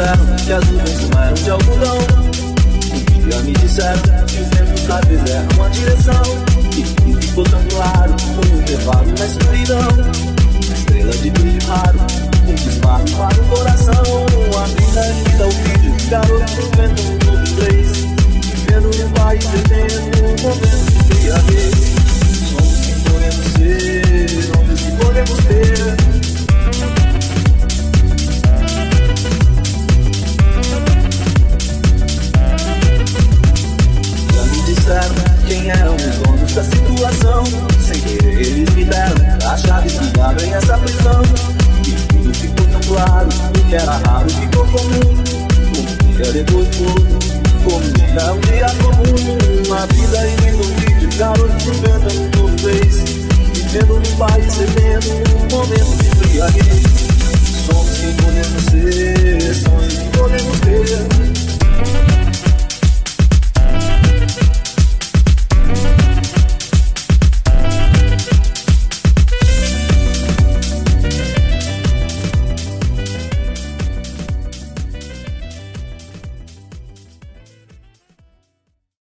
pensaram que as nuvens fumaram de algodão. Um dia me disseram situação. Sem querer, eles me deram as chaves que abrem essa prisão. E tudo ficou tão claro, o que era raro ficou comum. Um dia depois do outro, como é um dia comum.